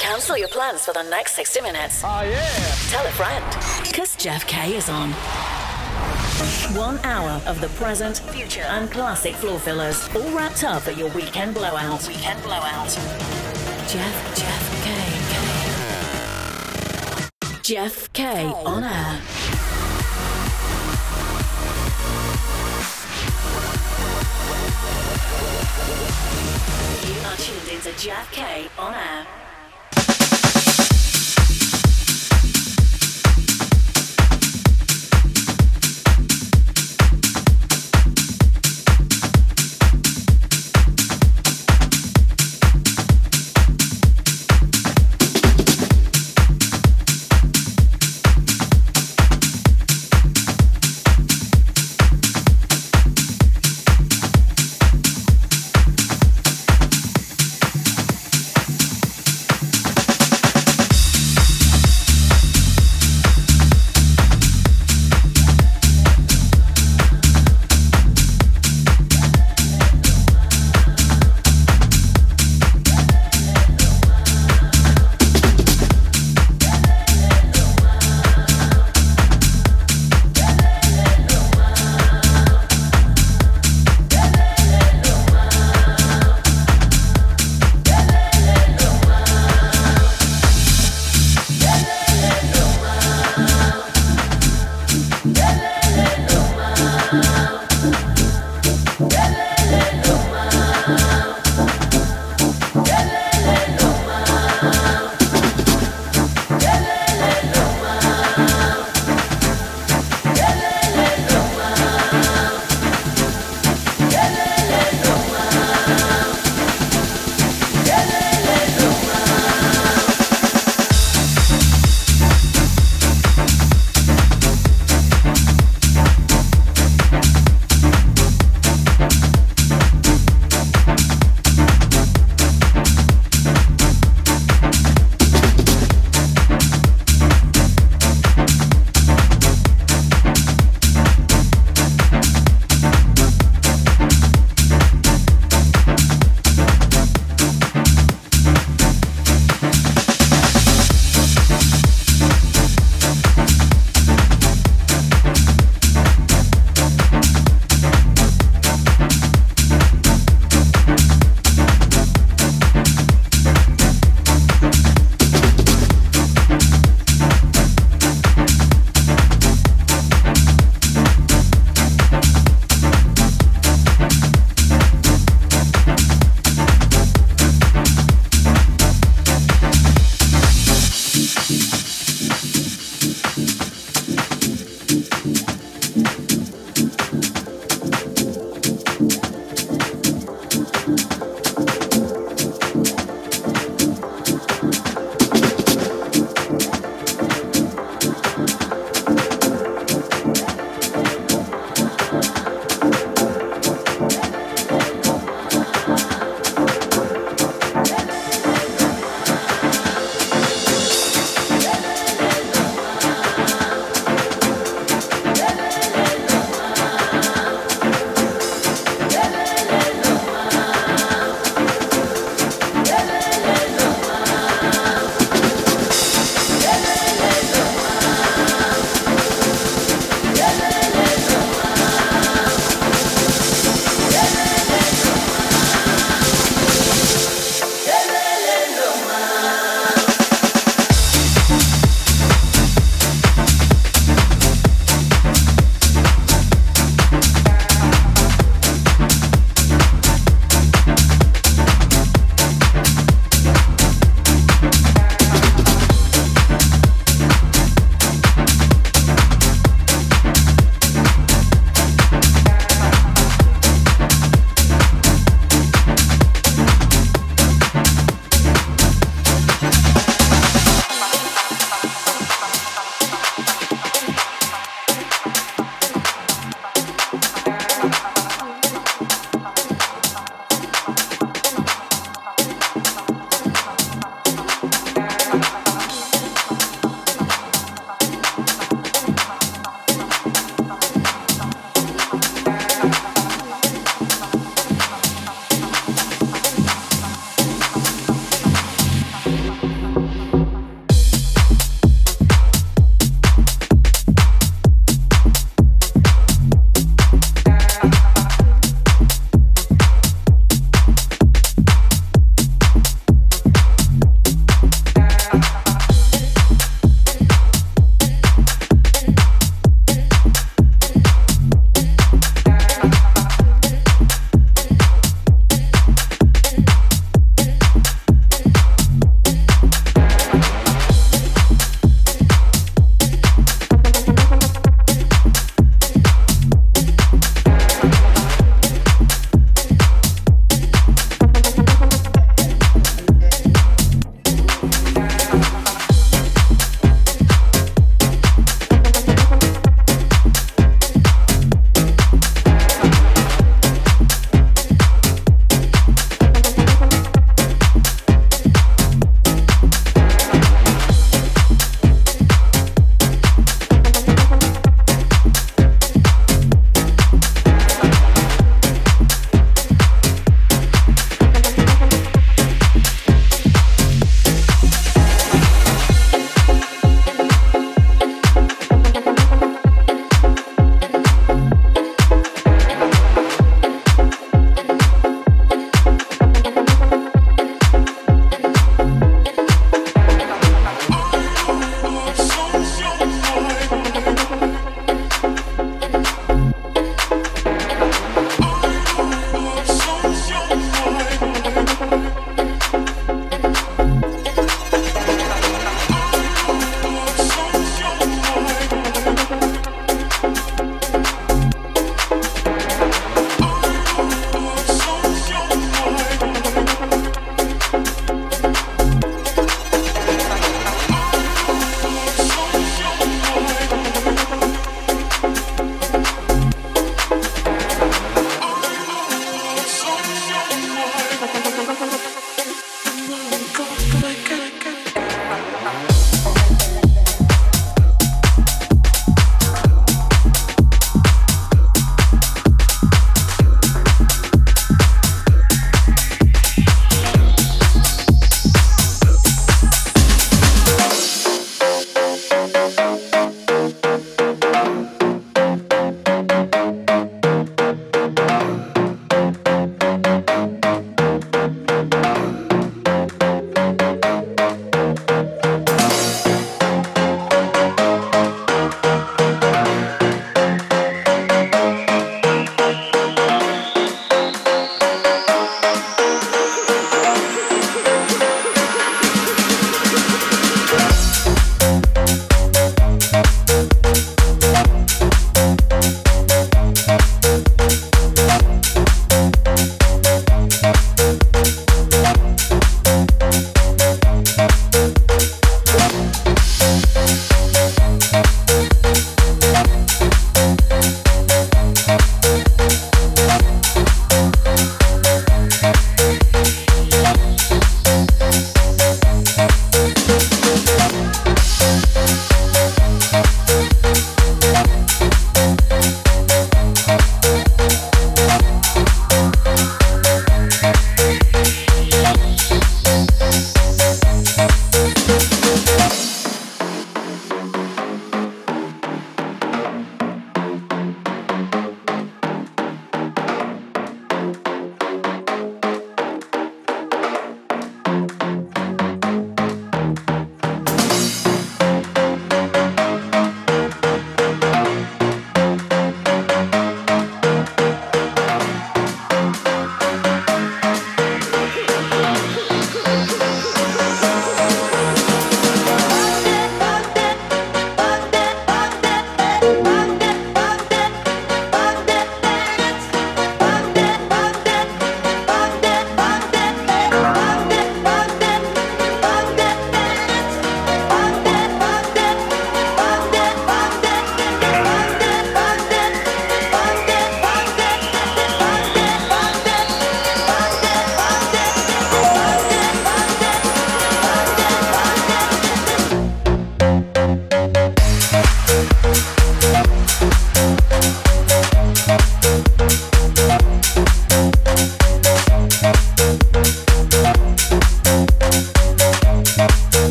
Cancel your plans for the next 60 minutes. Oh, yeah. Tell a friend. Because Jeff K is on. One hour of the present, future, and classic floor fillers, all wrapped up at your weekend blowout. Weekend blowout. Jeff, Jeff K. K. Jeff K on air. Into Jeff K on air.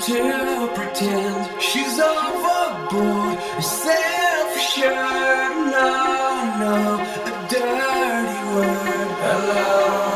to pretend she's overboard, self-assured. No, no, a dirty word. Hello.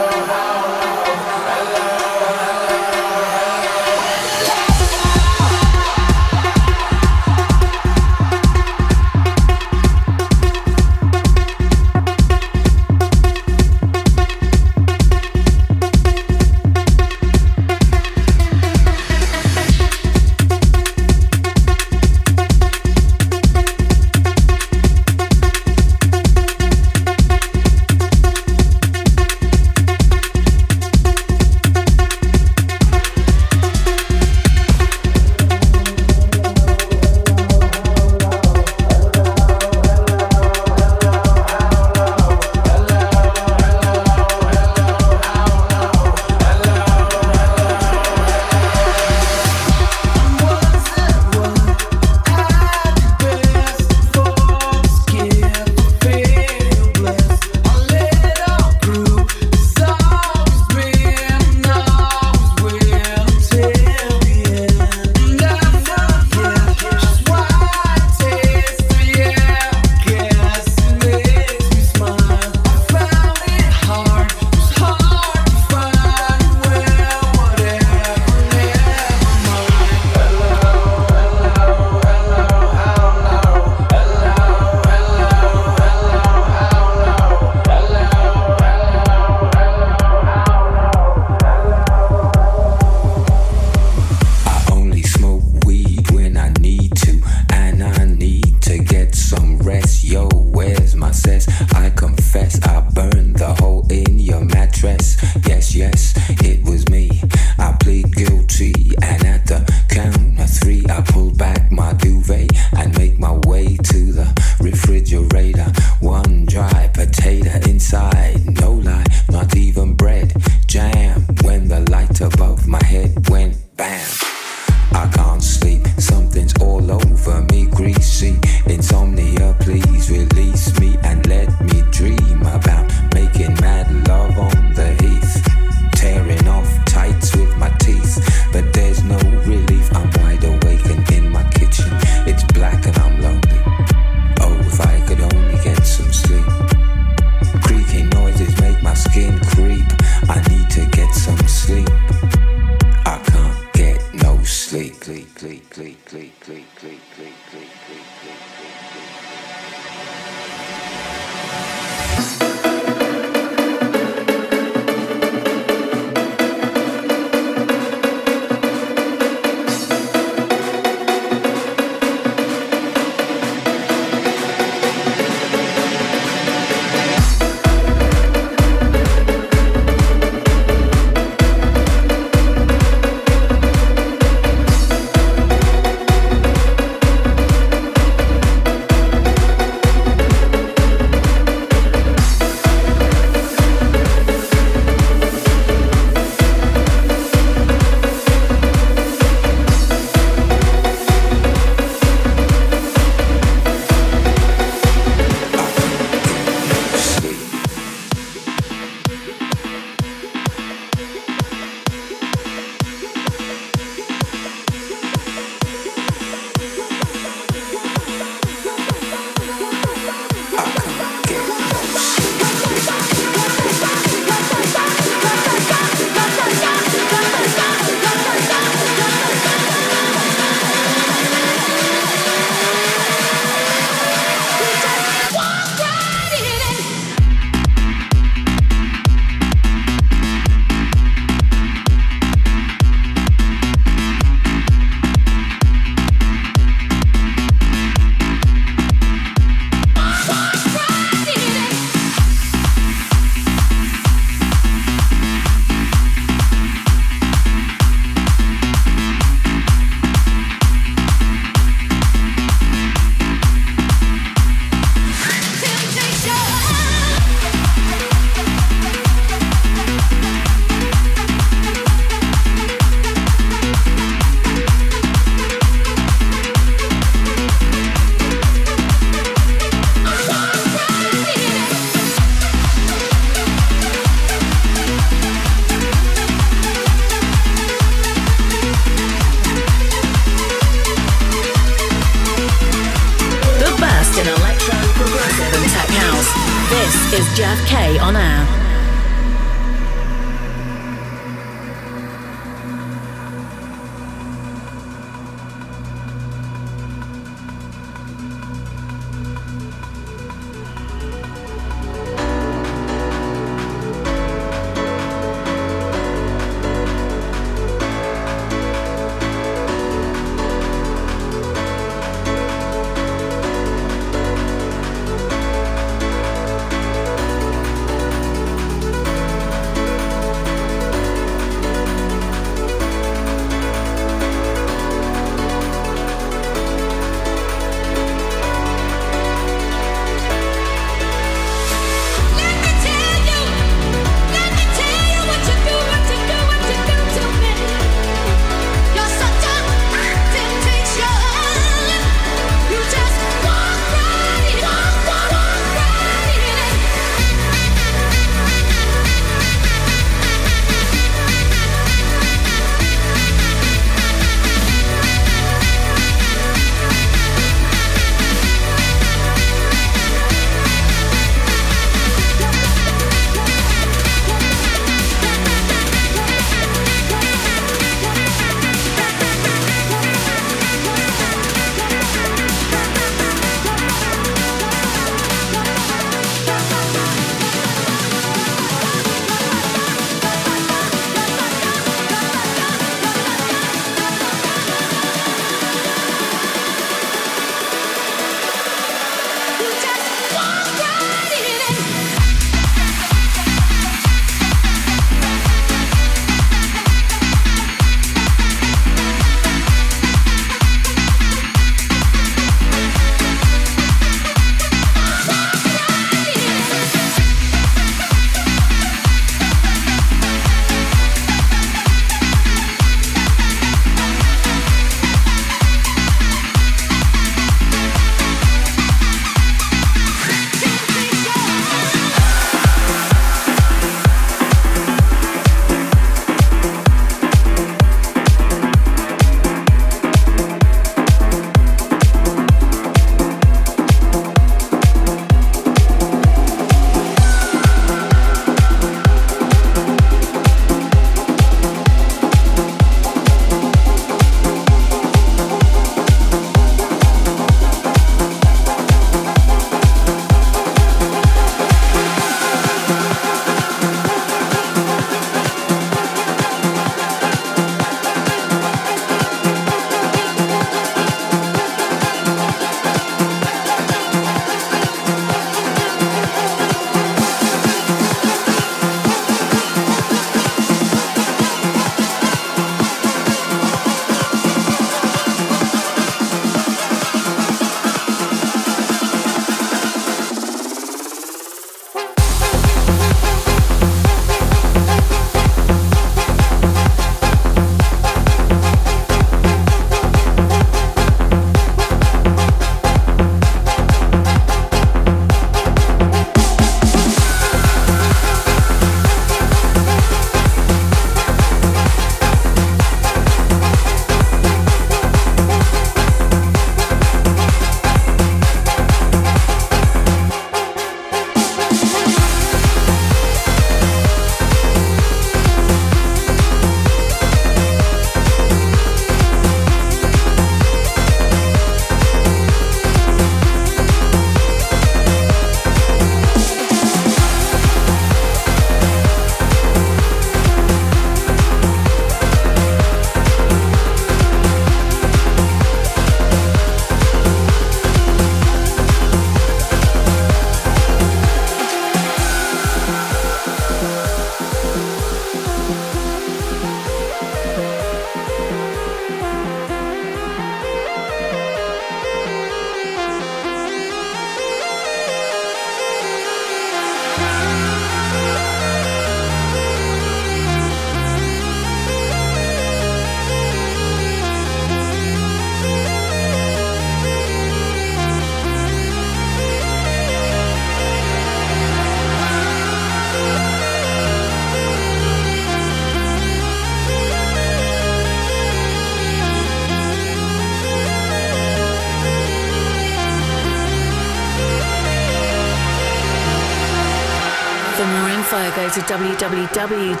To www.jeffk.nl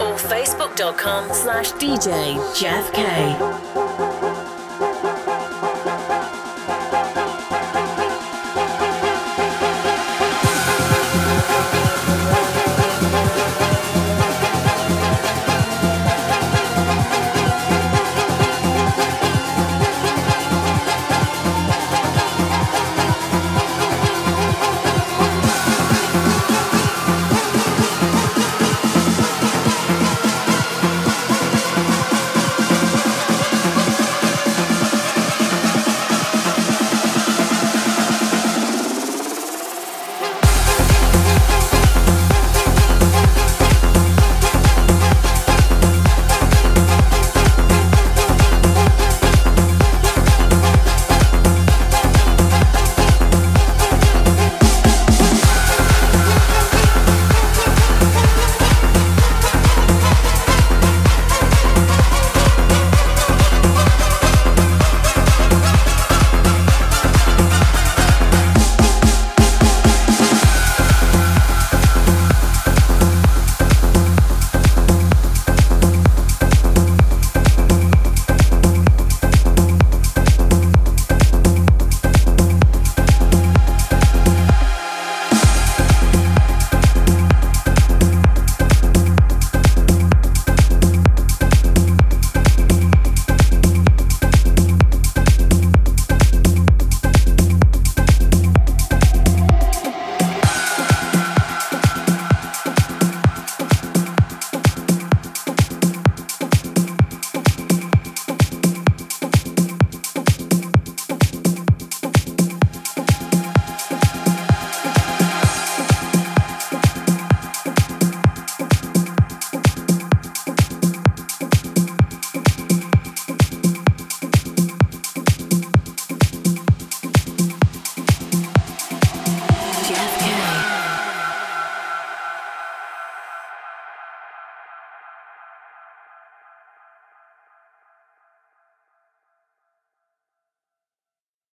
or facebook.com slash DJ Jeff K.